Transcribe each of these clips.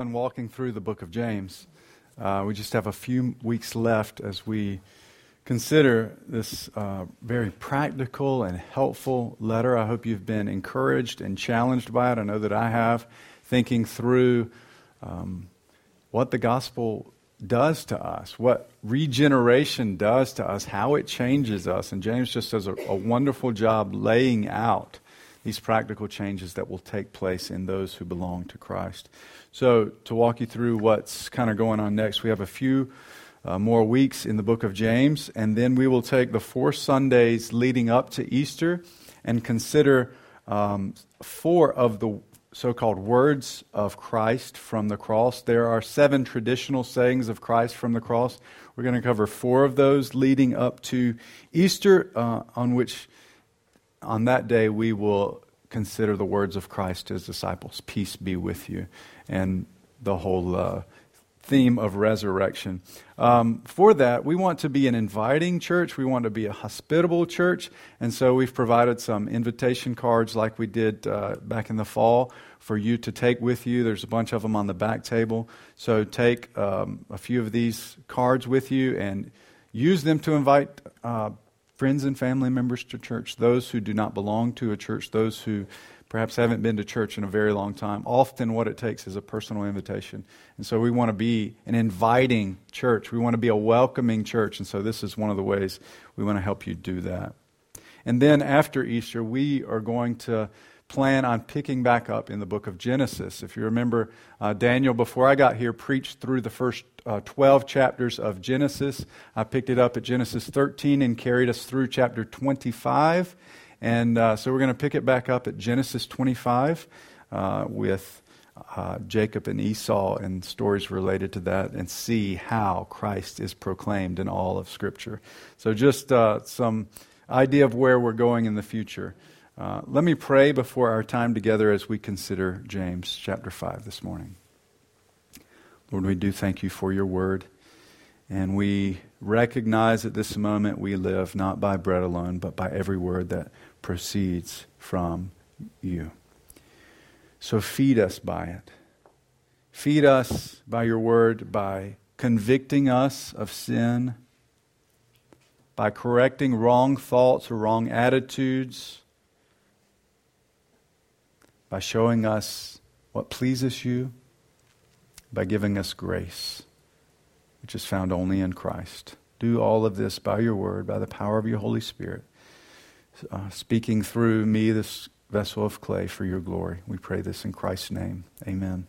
on walking through the book of James. Uh, we just have a few weeks left as we consider this uh, very practical and helpful letter. I hope you've been encouraged and challenged by it. I know that I have, thinking through um, what the gospel does to us, what regeneration does to us, how it changes us. And James just does a, a wonderful job laying out these practical changes that will take place in those who belong to Christ. So, to walk you through what's kind of going on next, we have a few uh, more weeks in the book of James, and then we will take the four Sundays leading up to Easter and consider um, four of the so called words of Christ from the cross. There are seven traditional sayings of Christ from the cross. We're going to cover four of those leading up to Easter, uh, on which, on that day, we will consider the words of Christ to his disciples Peace be with you and the whole uh, theme of resurrection. Um, for that, we want to be an inviting church. We want to be a hospitable church. And so we've provided some invitation cards like we did uh, back in the fall for you to take with you. There's a bunch of them on the back table. So take um, a few of these cards with you and use them to invite uh, friends and family members to church, those who do not belong to a church, those who perhaps haven't been to church in a very long time. Often, what it takes is a personal invitation. And so, we want to be an inviting church. We want to be a welcoming church. And so, this is one of the ways we want to help you do that. And then, after Easter, we are going to plan on picking back up in the book of Genesis. If you remember, uh, Daniel, before I got here, preached through the first uh, 12 chapters of Genesis. I picked it up at Genesis 13 and carried us through chapter 25. And uh, so we're going to pick it back up at Genesis 25 uh, with uh, Jacob and Esau and stories related to that and see how Christ is proclaimed in all of Scripture. So, just uh, some idea of where we're going in the future. Uh, let me pray before our time together as we consider James chapter 5 this morning. Lord, we do thank you for your word. And we recognize at this moment we live not by bread alone, but by every word that proceeds from you. So feed us by it. Feed us by your word, by convicting us of sin, by correcting wrong thoughts or wrong attitudes, by showing us what pleases you, by giving us grace, which is found only in Christ. Do all of this by your word, by the power of your Holy Spirit uh, speaking through me, this vessel of clay, for your glory. We pray this in Christ's name. Amen.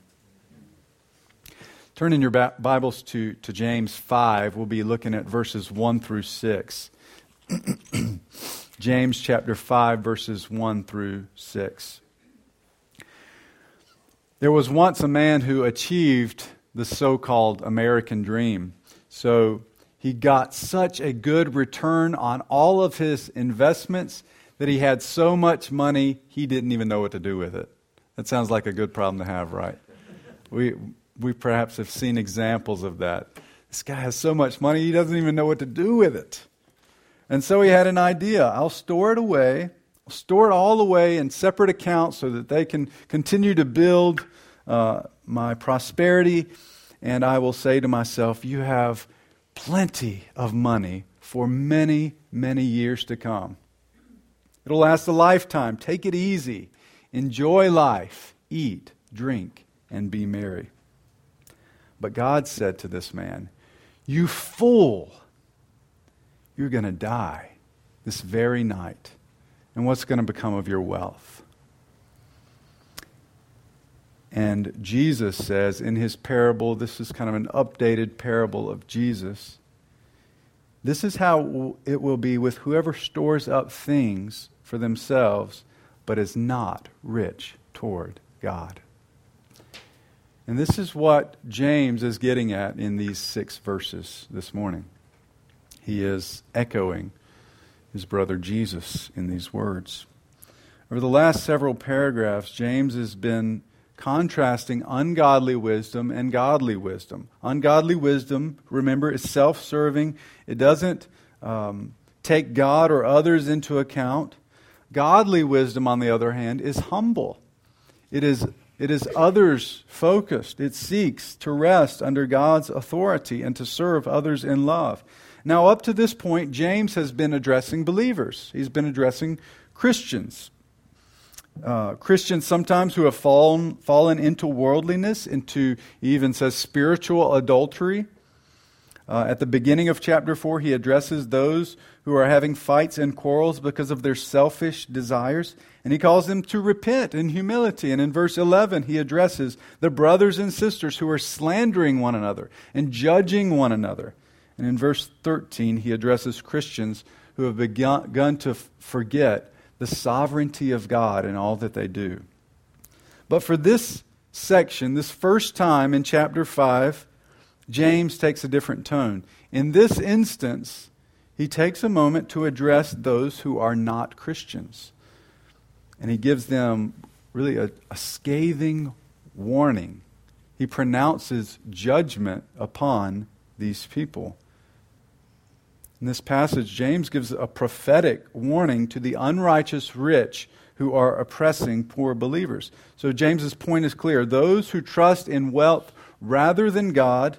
Turn in your Bibles to, to James 5. We'll be looking at verses 1 through 6. James chapter 5, verses 1 through 6. There was once a man who achieved the so called American dream. So he got such a good return on all of his investments that he had so much money he didn't even know what to do with it. That sounds like a good problem to have, right? We, we perhaps have seen examples of that. This guy has so much money, he doesn't even know what to do with it. And so he had an idea I'll store it away, store it all away in separate accounts so that they can continue to build uh, my prosperity. And I will say to myself, You have plenty of money for many, many years to come. It'll last a lifetime. Take it easy. Enjoy life. Eat, drink, and be merry. But God said to this man, You fool! You're going to die this very night. And what's going to become of your wealth? And Jesus says in his parable, this is kind of an updated parable of Jesus. This is how it will be with whoever stores up things for themselves, but is not rich toward God. And this is what James is getting at in these six verses this morning. He is echoing his brother Jesus in these words. Over the last several paragraphs, James has been contrasting ungodly wisdom and godly wisdom. Ungodly wisdom, remember, is self serving, it doesn't um, take God or others into account. Godly wisdom, on the other hand, is humble. It is, It is others focused. It seeks to rest under God's authority and to serve others in love. Now, up to this point, James has been addressing believers, he's been addressing Christians. Uh, Christians sometimes who have fallen, fallen into worldliness, into, even says, spiritual adultery. Uh, at the beginning of chapter 4, he addresses those who are having fights and quarrels because of their selfish desires, and he calls them to repent in humility. And in verse 11, he addresses the brothers and sisters who are slandering one another and judging one another. And in verse 13, he addresses Christians who have begun to forget the sovereignty of God in all that they do. But for this section, this first time in chapter 5, James takes a different tone. In this instance, he takes a moment to address those who are not Christians. And he gives them really a, a scathing warning. He pronounces judgment upon these people. In this passage, James gives a prophetic warning to the unrighteous rich who are oppressing poor believers. So James's point is clear. Those who trust in wealth rather than God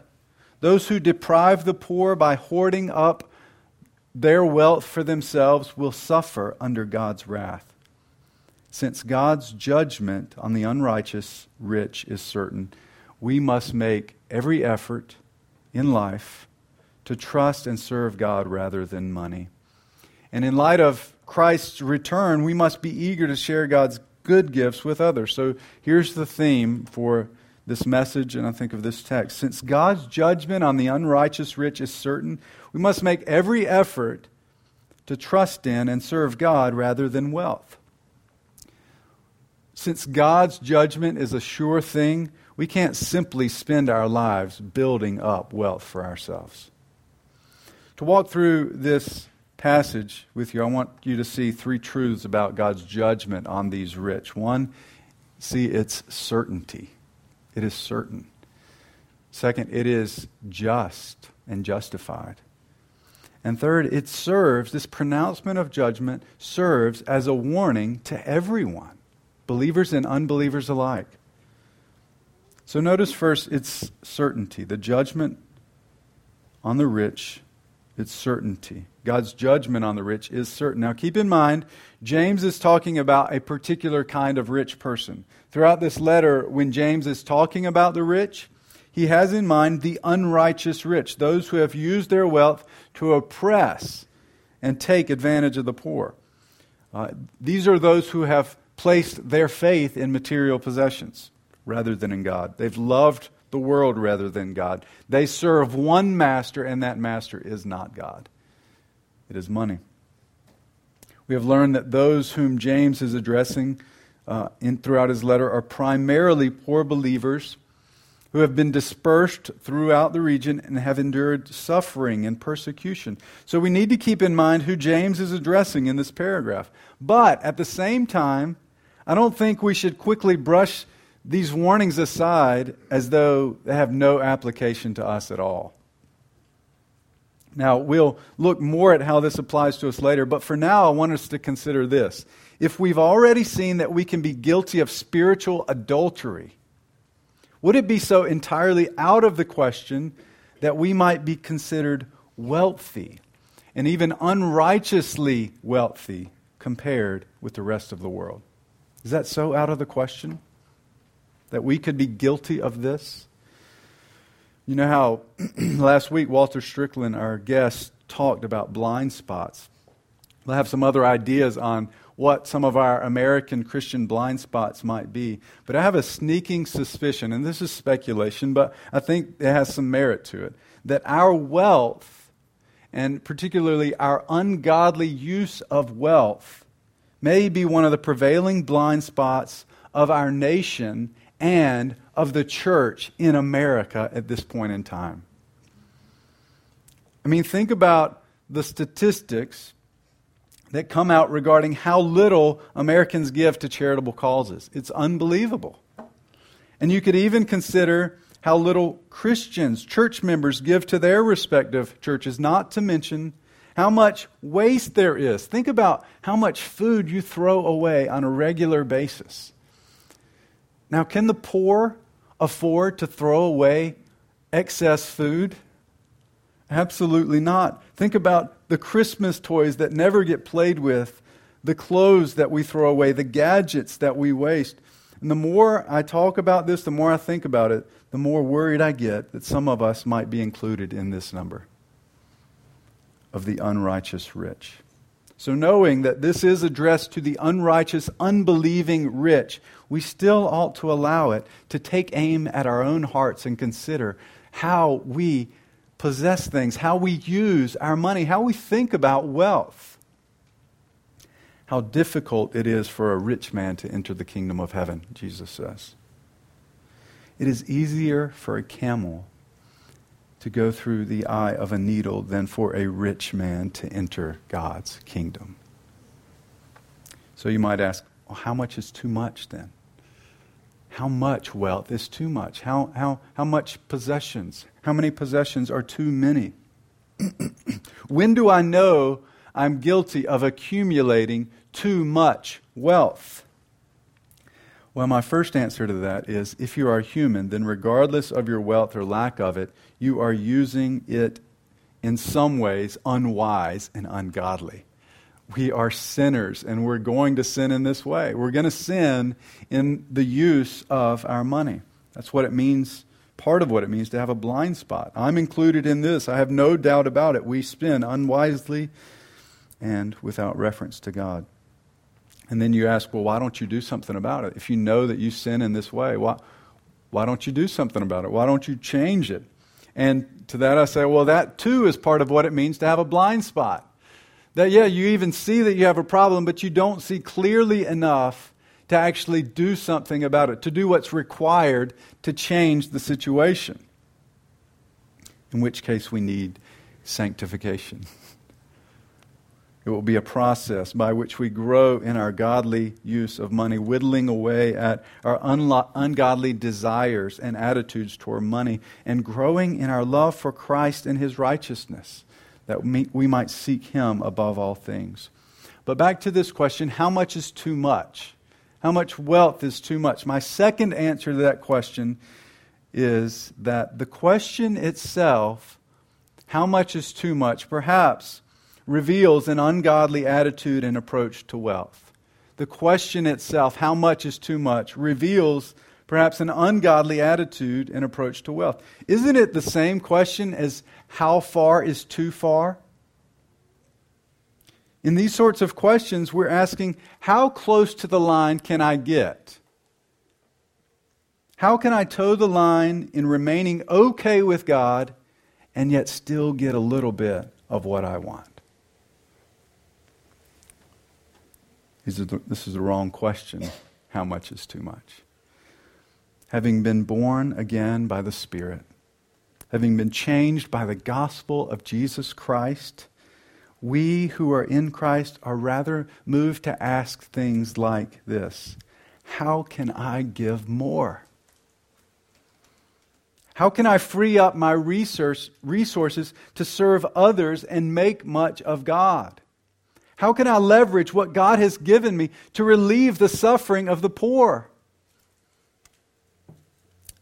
those who deprive the poor by hoarding up their wealth for themselves will suffer under God's wrath. Since God's judgment on the unrighteous rich is certain, we must make every effort in life to trust and serve God rather than money. And in light of Christ's return, we must be eager to share God's good gifts with others. So here's the theme for this message and I think of this text. Since God's judgment on the unrighteous rich is certain, we must make every effort to trust in and serve God rather than wealth. Since God's judgment is a sure thing, we can't simply spend our lives building up wealth for ourselves. To walk through this passage with you, I want you to see three truths about God's judgment on these rich. One, see its certainty. It is certain. Second, it is just and justified. And third, it serves, this pronouncement of judgment serves as a warning to everyone, believers and unbelievers alike. So notice first its certainty, the judgment on the rich, its certainty. God's judgment on the rich is certain. Now keep in mind, James is talking about a particular kind of rich person. Throughout this letter, when James is talking about the rich, he has in mind the unrighteous rich, those who have used their wealth to oppress and take advantage of the poor. Uh, these are those who have placed their faith in material possessions rather than in God. They've loved the world rather than God. They serve one master, and that master is not God, it is money. We have learned that those whom James is addressing uh, in, throughout his letter are primarily poor believers who have been dispersed throughout the region and have endured suffering and persecution. So we need to keep in mind who James is addressing in this paragraph. But at the same time, I don't think we should quickly brush these warnings aside as though they have no application to us at all. Now, we'll look more at how this applies to us later, but for now, I want us to consider this. If we've already seen that we can be guilty of spiritual adultery, would it be so entirely out of the question that we might be considered wealthy and even unrighteously wealthy compared with the rest of the world? Is that so out of the question that we could be guilty of this? You know how last week Walter Strickland, our guest, talked about blind spots. We'll have some other ideas on what some of our American Christian blind spots might be. But I have a sneaking suspicion, and this is speculation, but I think it has some merit to it, that our wealth, and particularly our ungodly use of wealth, may be one of the prevailing blind spots of our nation and of the church in America at this point in time. I mean, think about the statistics that come out regarding how little Americans give to charitable causes. It's unbelievable. And you could even consider how little Christians, church members, give to their respective churches, not to mention how much waste there is. Think about how much food you throw away on a regular basis. Now, can the poor afford to throw away excess food? Absolutely not. Think about the Christmas toys that never get played with, the clothes that we throw away, the gadgets that we waste. And the more I talk about this, the more I think about it, the more worried I get that some of us might be included in this number of the unrighteous rich. So, knowing that this is addressed to the unrighteous, unbelieving rich, we still ought to allow it to take aim at our own hearts and consider how we possess things, how we use our money, how we think about wealth. How difficult it is for a rich man to enter the kingdom of heaven, Jesus says. It is easier for a camel to go through the eye of a needle than for a rich man to enter God's kingdom. So you might ask, well, how much is too much then? How much wealth is too much? How, how, how much possessions? How many possessions are too many? when do I know I'm guilty of accumulating too much wealth? Well, my first answer to that is if you are human, then regardless of your wealth or lack of it, you are using it in some ways unwise and ungodly. We are sinners and we're going to sin in this way. We're going to sin in the use of our money. That's what it means, part of what it means to have a blind spot. I'm included in this. I have no doubt about it. We spend unwisely and without reference to God. And then you ask, well, why don't you do something about it? If you know that you sin in this way, why, why don't you do something about it? Why don't you change it? And to that I say, well, that too is part of what it means to have a blind spot. That, yeah, you even see that you have a problem, but you don't see clearly enough to actually do something about it, to do what's required to change the situation. In which case, we need sanctification. It will be a process by which we grow in our godly use of money, whittling away at our unlo- ungodly desires and attitudes toward money, and growing in our love for Christ and his righteousness, that we might seek him above all things. But back to this question how much is too much? How much wealth is too much? My second answer to that question is that the question itself, how much is too much, perhaps reveals an ungodly attitude and approach to wealth. The question itself, how much is too much, reveals perhaps an ungodly attitude and approach to wealth. Isn't it the same question as how far is too far? In these sorts of questions, we're asking, how close to the line can I get? How can I toe the line in remaining okay with God and yet still get a little bit of what I want? This is the wrong question. How much is too much? Having been born again by the Spirit, having been changed by the gospel of Jesus Christ, we who are in Christ are rather moved to ask things like this How can I give more? How can I free up my resource, resources to serve others and make much of God? How can I leverage what God has given me to relieve the suffering of the poor?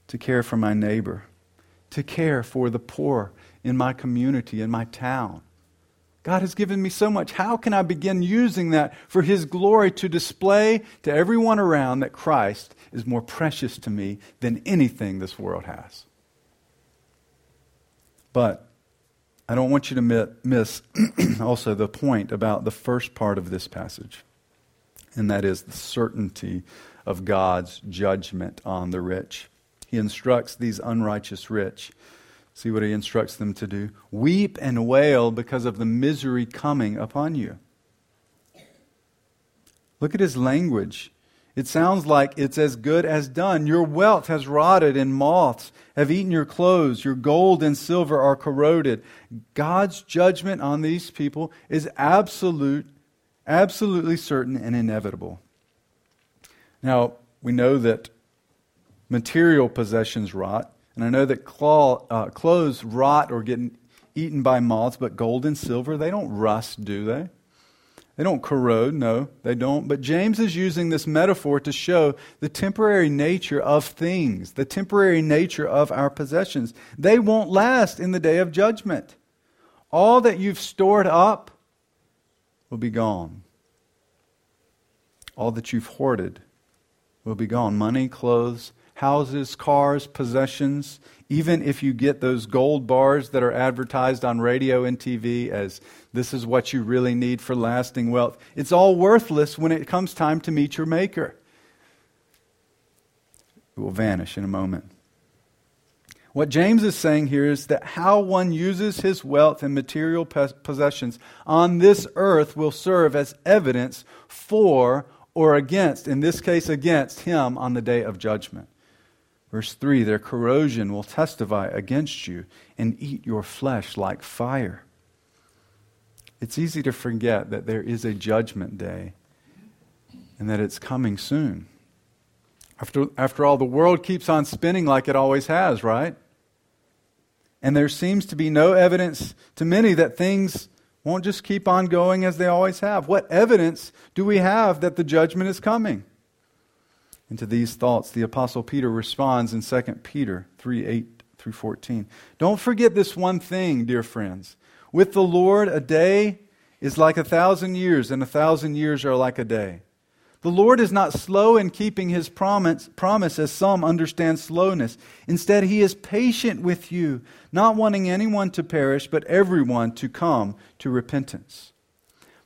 To care for my neighbor, to care for the poor in my community, in my town. God has given me so much. How can I begin using that for His glory to display to everyone around that Christ is more precious to me than anything this world has? But I don't want you to miss also the point about the first part of this passage, and that is the certainty of God's judgment on the rich. He instructs these unrighteous rich. See what he instructs them to do? Weep and wail because of the misery coming upon you. Look at his language. It sounds like it's as good as done. Your wealth has rotted, and moths have eaten your clothes. Your gold and silver are corroded. God's judgment on these people is absolute, absolutely certain and inevitable. Now, we know that material possessions rot, and I know that claw, uh, clothes rot or get eaten by moths, but gold and silver, they don't rust, do they? They don't corrode, no, they don't. But James is using this metaphor to show the temporary nature of things, the temporary nature of our possessions. They won't last in the day of judgment. All that you've stored up will be gone. All that you've hoarded will be gone money, clothes, houses, cars, possessions, even if you get those gold bars that are advertised on radio and TV as this is what you really need for lasting wealth, it's all worthless when it comes time to meet your Maker. It will vanish in a moment. What James is saying here is that how one uses his wealth and material possessions on this earth will serve as evidence for or against, in this case, against him on the day of judgment. Verse 3 Their corrosion will testify against you and eat your flesh like fire. It's easy to forget that there is a judgment day and that it's coming soon. After, after all, the world keeps on spinning like it always has, right? And there seems to be no evidence to many that things won't just keep on going as they always have. What evidence do we have that the judgment is coming? And to these thoughts, the Apostle Peter responds in 2 Peter 3 8 through 14. Don't forget this one thing, dear friends. With the Lord, a day is like a thousand years, and a thousand years are like a day. The Lord is not slow in keeping his promise, promise, as some understand slowness. Instead, he is patient with you, not wanting anyone to perish, but everyone to come to repentance.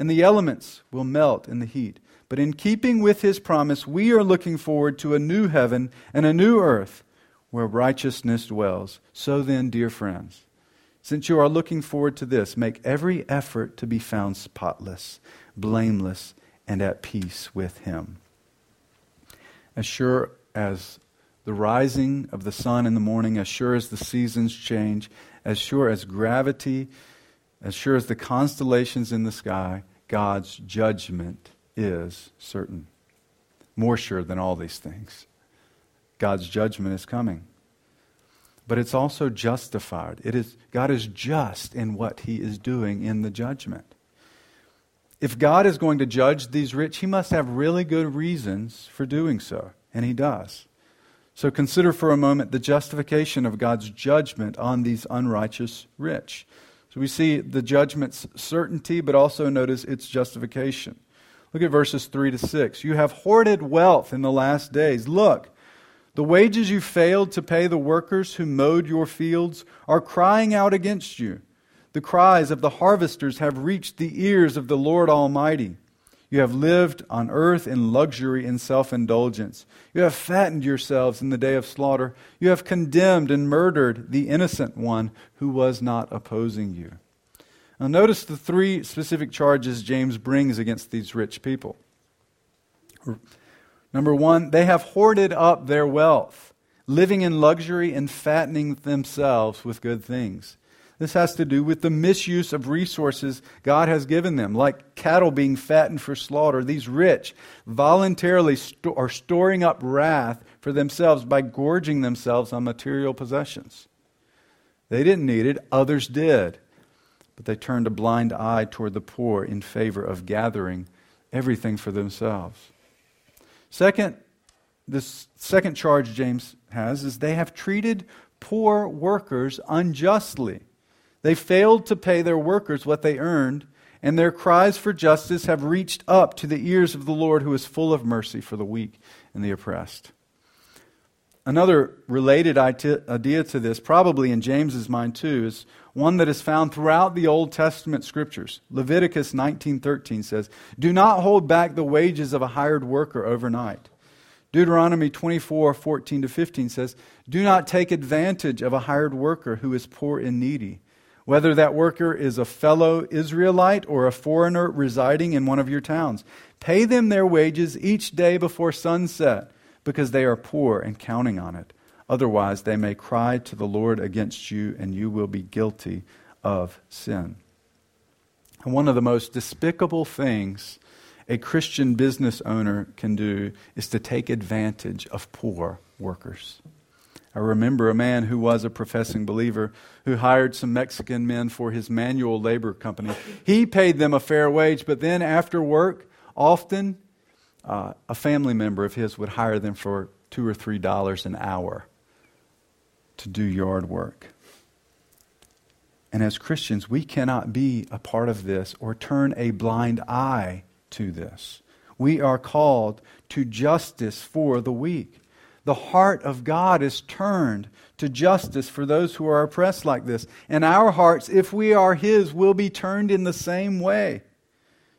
and the elements will melt in the heat. But in keeping with his promise, we are looking forward to a new heaven and a new earth where righteousness dwells. So then, dear friends, since you are looking forward to this, make every effort to be found spotless, blameless, and at peace with him. As sure as the rising of the sun in the morning, as sure as the seasons change, as sure as gravity, as sure as the constellations in the sky, God's judgment is certain. More sure than all these things. God's judgment is coming. But it's also justified. It is, God is just in what he is doing in the judgment. If God is going to judge these rich, he must have really good reasons for doing so, and he does. So consider for a moment the justification of God's judgment on these unrighteous rich. So we see the judgment's certainty, but also notice its justification. Look at verses 3 to 6. You have hoarded wealth in the last days. Look, the wages you failed to pay the workers who mowed your fields are crying out against you. The cries of the harvesters have reached the ears of the Lord Almighty. You have lived on earth in luxury and self indulgence. You have fattened yourselves in the day of slaughter. You have condemned and murdered the innocent one who was not opposing you. Now, notice the three specific charges James brings against these rich people. Number one, they have hoarded up their wealth, living in luxury and fattening themselves with good things. This has to do with the misuse of resources God has given them, like cattle being fattened for slaughter. These rich voluntarily are storing up wrath for themselves by gorging themselves on material possessions. They didn't need it, others did. But they turned a blind eye toward the poor in favor of gathering everything for themselves. Second, this second charge James has is they have treated poor workers unjustly. They failed to pay their workers what they earned, and their cries for justice have reached up to the ears of the Lord who is full of mercy for the weak and the oppressed. Another related idea to this, probably in James's mind too, is one that is found throughout the Old Testament scriptures. Leviticus 19:13 says, "Do not hold back the wages of a hired worker overnight." Deuteronomy 24:14 to 15 says, "Do not take advantage of a hired worker who is poor and needy." Whether that worker is a fellow Israelite or a foreigner residing in one of your towns. Pay them their wages each day before sunset, because they are poor and counting on it. Otherwise, they may cry to the Lord against you, and you will be guilty of sin. And one of the most despicable things a Christian business owner can do is to take advantage of poor workers. I remember a man who was a professing believer who hired some Mexican men for his manual labor company. He paid them a fair wage, but then after work, often uh, a family member of his would hire them for two or three dollars an hour to do yard work. And as Christians, we cannot be a part of this or turn a blind eye to this. We are called to justice for the weak. The heart of God is turned to justice for those who are oppressed like this. And our hearts, if we are His, will be turned in the same way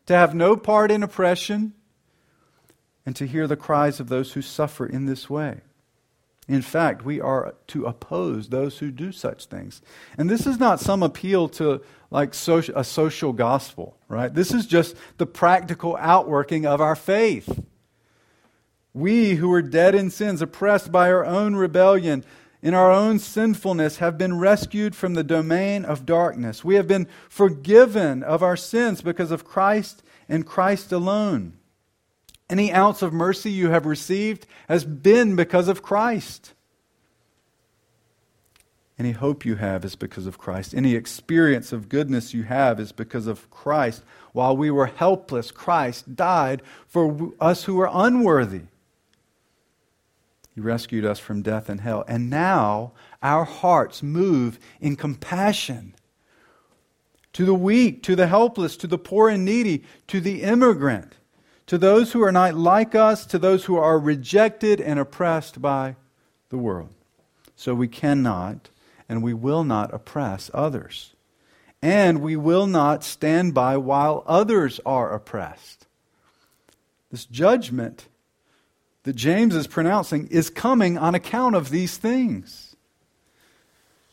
to have no part in oppression and to hear the cries of those who suffer in this way. In fact, we are to oppose those who do such things. And this is not some appeal to like social, a social gospel, right? This is just the practical outworking of our faith. We who were dead in sins, oppressed by our own rebellion, in our own sinfulness, have been rescued from the domain of darkness. We have been forgiven of our sins because of Christ and Christ alone. Any ounce of mercy you have received has been because of Christ. Any hope you have is because of Christ. Any experience of goodness you have is because of Christ. While we were helpless, Christ died for us who were unworthy. He rescued us from death and hell. And now our hearts move in compassion to the weak, to the helpless, to the poor and needy, to the immigrant to those who are not like us, to those who are rejected and oppressed by the world. So we cannot and we will not oppress others. And we will not stand by while others are oppressed. This judgment that James is pronouncing is coming on account of these things.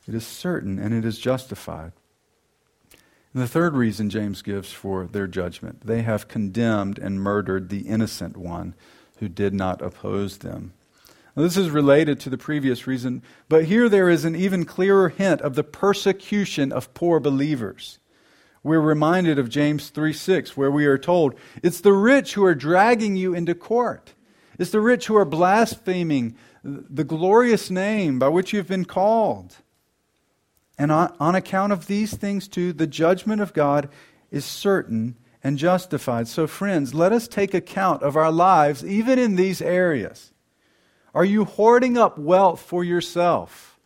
It is certain and it is justified. And the third reason James gives for their judgment they have condemned and murdered the innocent one who did not oppose them. Now, this is related to the previous reason, but here there is an even clearer hint of the persecution of poor believers. We're reminded of James 3 6, where we are told, It's the rich who are dragging you into court. It's the rich who are blaspheming the glorious name by which you've been called. And on, on account of these things, too, the judgment of God is certain and justified. So, friends, let us take account of our lives, even in these areas. Are you hoarding up wealth for yourself?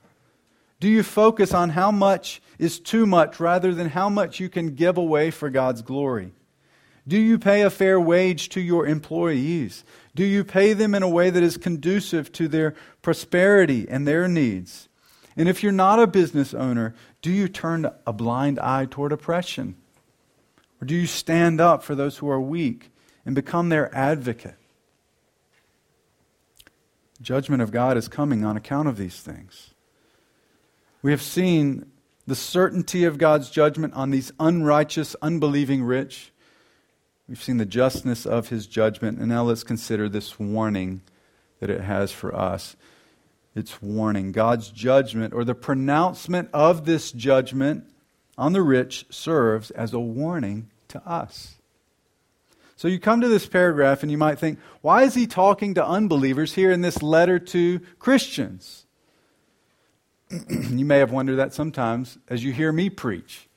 Do you focus on how much is too much rather than how much you can give away for God's glory? Do you pay a fair wage to your employees? Do you pay them in a way that is conducive to their prosperity and their needs? And if you're not a business owner, do you turn a blind eye toward oppression? Or do you stand up for those who are weak and become their advocate? Judgment of God is coming on account of these things. We have seen the certainty of God's judgment on these unrighteous, unbelieving rich. We've seen the justness of his judgment, and now let's consider this warning that it has for us its warning. God's judgment or the pronouncement of this judgment on the rich serves as a warning to us. So you come to this paragraph and you might think, why is he talking to unbelievers here in this letter to Christians? you may have wondered that sometimes as you hear me preach.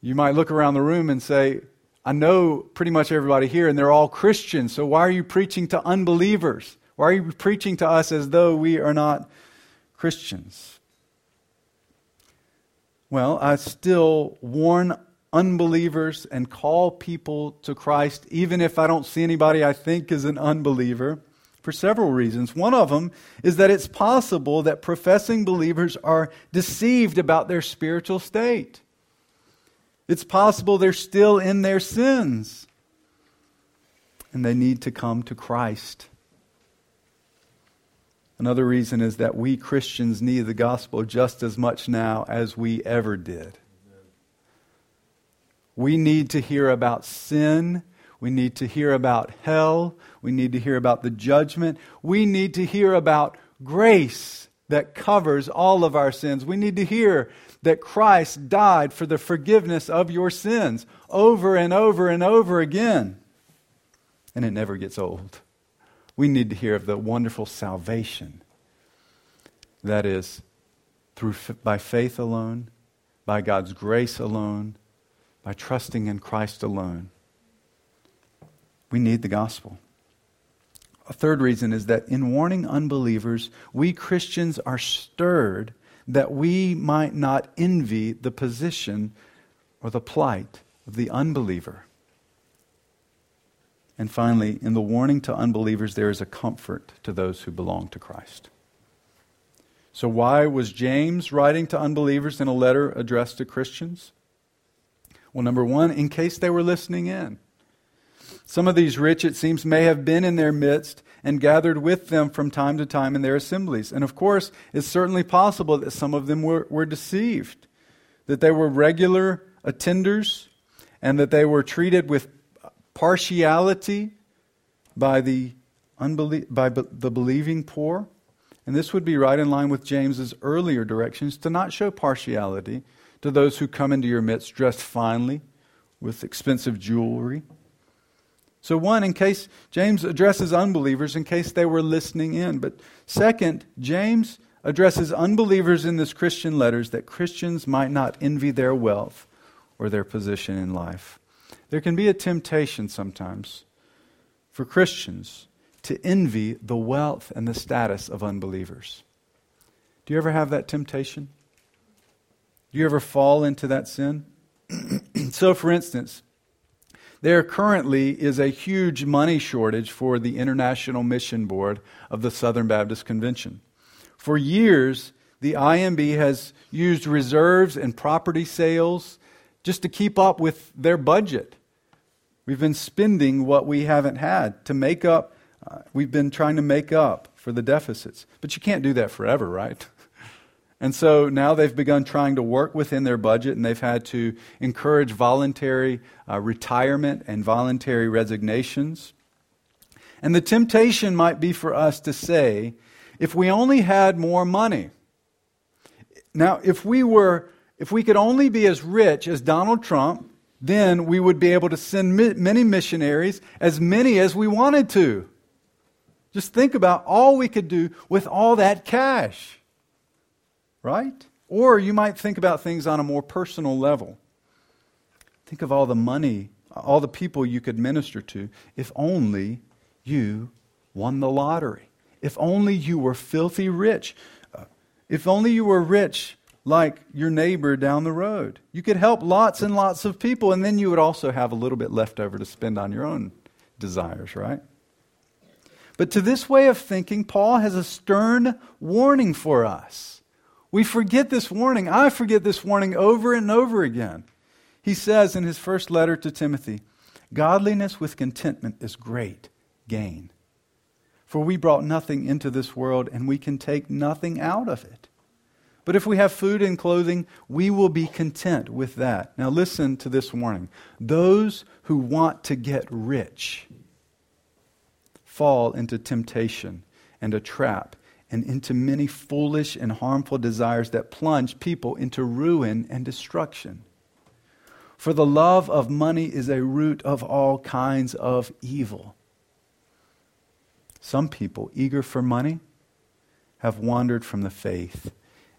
You might look around the room and say, I know pretty much everybody here and they're all Christians, so why are you preaching to unbelievers? Why are you preaching to us as though we are not Christians? Well, I still warn unbelievers and call people to Christ, even if I don't see anybody I think is an unbeliever, for several reasons. One of them is that it's possible that professing believers are deceived about their spiritual state. It's possible they're still in their sins and they need to come to Christ. Another reason is that we Christians need the gospel just as much now as we ever did. We need to hear about sin. We need to hear about hell. We need to hear about the judgment. We need to hear about grace that covers all of our sins. We need to hear that Christ died for the forgiveness of your sins over and over and over again. And it never gets old. We need to hear of the wonderful salvation that is through by faith alone, by God's grace alone, by trusting in Christ alone. We need the gospel. A third reason is that in warning unbelievers, we Christians are stirred that we might not envy the position or the plight of the unbeliever. And finally, in the warning to unbelievers, there is a comfort to those who belong to Christ. So, why was James writing to unbelievers in a letter addressed to Christians? Well, number one, in case they were listening in. Some of these rich, it seems, may have been in their midst and gathered with them from time to time in their assemblies. And of course, it's certainly possible that some of them were, were deceived, that they were regular attenders, and that they were treated with partiality by the, unbelie- by be- the believing poor. And this would be right in line with James's earlier directions to not show partiality to those who come into your midst dressed finely with expensive jewelry so, one, in case James addresses unbelievers, in case they were listening in. But second, James addresses unbelievers in this Christian letters that Christians might not envy their wealth or their position in life. There can be a temptation sometimes for Christians to envy the wealth and the status of unbelievers. Do you ever have that temptation? Do you ever fall into that sin? so, for instance, there currently is a huge money shortage for the International Mission Board of the Southern Baptist Convention. For years, the IMB has used reserves and property sales just to keep up with their budget. We've been spending what we haven't had to make up, uh, we've been trying to make up for the deficits. But you can't do that forever, right? And so now they've begun trying to work within their budget, and they've had to encourage voluntary uh, retirement and voluntary resignations. And the temptation might be for us to say, if we only had more money. Now, if we were, if we could only be as rich as Donald Trump, then we would be able to send many missionaries, as many as we wanted to. Just think about all we could do with all that cash right? Or you might think about things on a more personal level. Think of all the money, all the people you could minister to if only you won the lottery. If only you were filthy rich. Uh, if only you were rich like your neighbor down the road. You could help lots and lots of people, and then you would also have a little bit left over to spend on your own desires, right? But to this way of thinking, Paul has a stern warning for us. We forget this warning. I forget this warning over and over again. He says in his first letter to Timothy Godliness with contentment is great gain. For we brought nothing into this world, and we can take nothing out of it. But if we have food and clothing, we will be content with that. Now, listen to this warning. Those who want to get rich fall into temptation and a trap and into many foolish and harmful desires that plunge people into ruin and destruction. For the love of money is a root of all kinds of evil. Some people, eager for money, have wandered from the faith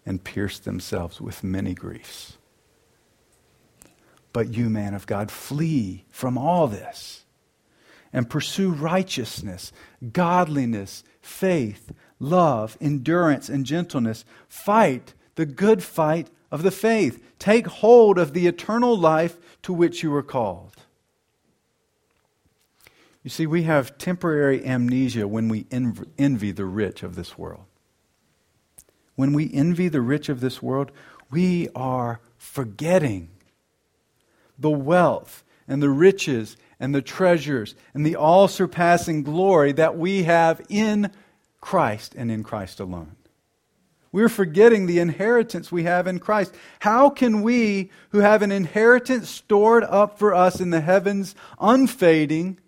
and pierced themselves with many griefs. But you, man of God, flee from all this and pursue righteousness, godliness, faith, love, endurance, and gentleness. Fight the good fight of the faith. Take hold of the eternal life to which you were called. You see, we have temporary amnesia when we envy the rich of this world. When we envy the rich of this world, we are forgetting the wealth and the riches and the treasures and the all surpassing glory that we have in Christ and in Christ alone. We're forgetting the inheritance we have in Christ. How can we, who have an inheritance stored up for us in the heavens, unfading,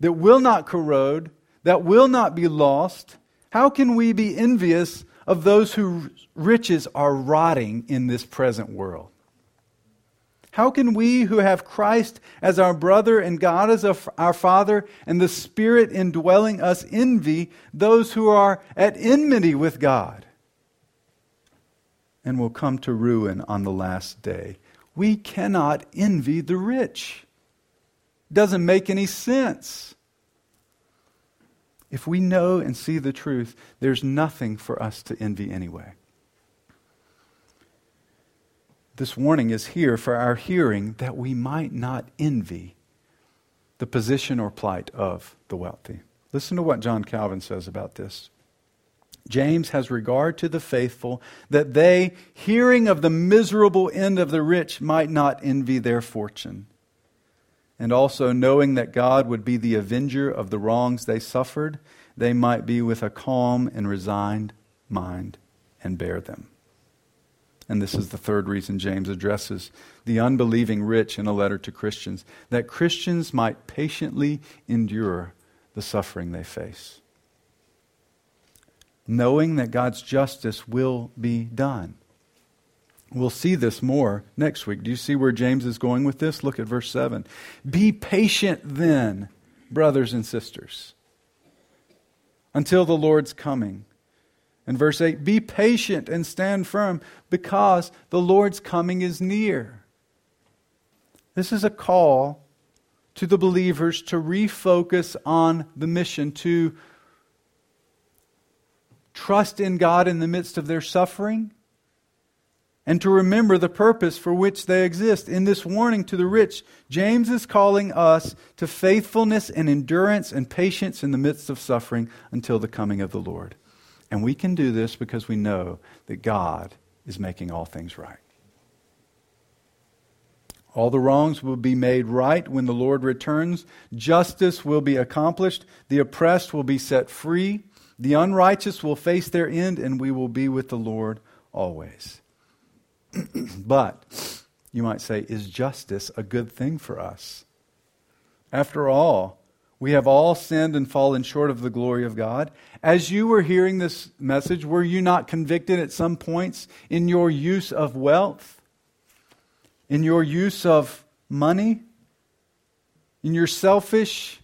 that will not corrode, that will not be lost, how can we be envious of those whose riches are rotting in this present world? How can we who have Christ as our brother and God as our Father and the Spirit indwelling us envy those who are at enmity with God and will come to ruin on the last day? We cannot envy the rich. Doesn't make any sense. If we know and see the truth, there's nothing for us to envy anyway. This warning is here for our hearing that we might not envy the position or plight of the wealthy. Listen to what John Calvin says about this. James has regard to the faithful that they, hearing of the miserable end of the rich, might not envy their fortune. And also, knowing that God would be the avenger of the wrongs they suffered, they might be with a calm and resigned mind and bear them. And this is the third reason James addresses the unbelieving rich in a letter to Christians that Christians might patiently endure the suffering they face, knowing that God's justice will be done. We'll see this more next week. Do you see where James is going with this? Look at verse 7. Be patient then, brothers and sisters, until the Lord's coming. And verse 8 Be patient and stand firm because the Lord's coming is near. This is a call to the believers to refocus on the mission, to trust in God in the midst of their suffering, and to remember the purpose for which they exist. In this warning to the rich, James is calling us to faithfulness and endurance and patience in the midst of suffering until the coming of the Lord. And we can do this because we know that God is making all things right. All the wrongs will be made right when the Lord returns. Justice will be accomplished. The oppressed will be set free. The unrighteous will face their end, and we will be with the Lord always. but, you might say, is justice a good thing for us? After all, we have all sinned and fallen short of the glory of God. As you were hearing this message, were you not convicted at some points in your use of wealth, in your use of money, in your selfish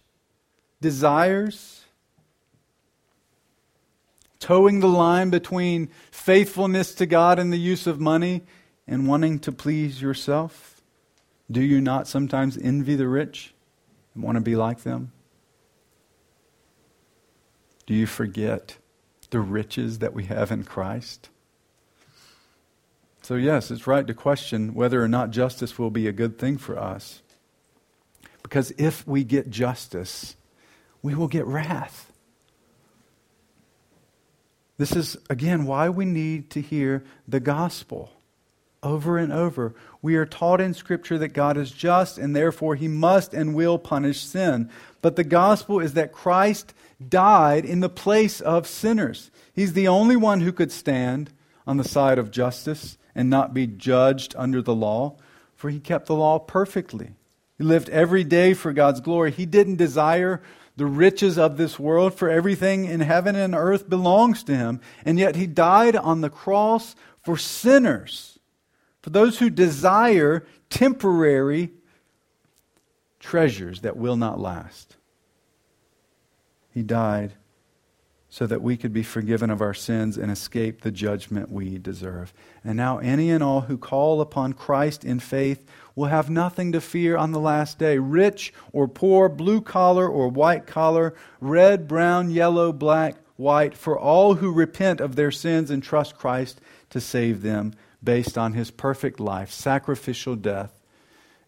desires? Toeing the line between faithfulness to God and the use of money and wanting to please yourself? Do you not sometimes envy the rich and want to be like them? Do you forget the riches that we have in Christ? So, yes, it's right to question whether or not justice will be a good thing for us. Because if we get justice, we will get wrath. This is, again, why we need to hear the gospel over and over. We are taught in Scripture that God is just and therefore he must and will punish sin. But the gospel is that Christ died in the place of sinners. He's the only one who could stand on the side of justice and not be judged under the law, for he kept the law perfectly. He lived every day for God's glory. He didn't desire the riches of this world, for everything in heaven and earth belongs to him. And yet he died on the cross for sinners, for those who desire temporary treasures that will not last. He died so that we could be forgiven of our sins and escape the judgment we deserve. And now, any and all who call upon Christ in faith will have nothing to fear on the last day. Rich or poor, blue collar or white collar, red, brown, yellow, black, white, for all who repent of their sins and trust Christ to save them based on his perfect life, sacrificial death,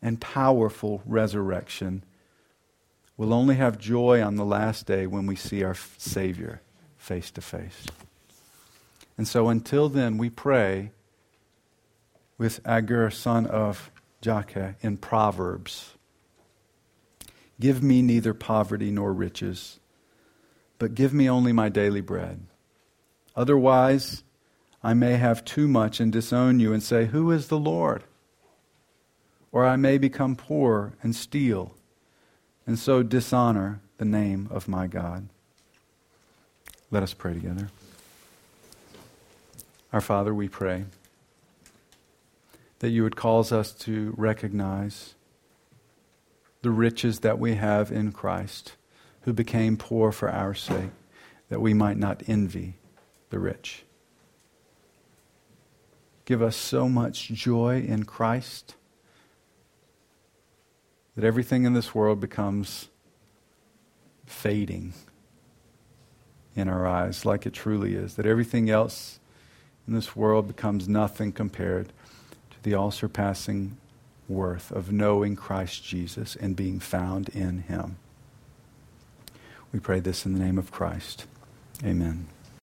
and powerful resurrection We'll only have joy on the last day when we see our Savior face to face. And so until then, we pray with Agur, son of Jakeh, in Proverbs Give me neither poverty nor riches, but give me only my daily bread. Otherwise, I may have too much and disown you and say, Who is the Lord? Or I may become poor and steal, and so dishonor the name of my God. Let us pray together. Our Father, we pray that you would cause us to recognize the riches that we have in Christ, who became poor for our sake, that we might not envy the rich. Give us so much joy in Christ that everything in this world becomes fading in our eyes, like it truly is, that everything else in this world becomes nothing compared to the all surpassing worth of knowing Christ Jesus and being found in Him. We pray this in the name of Christ. Amen.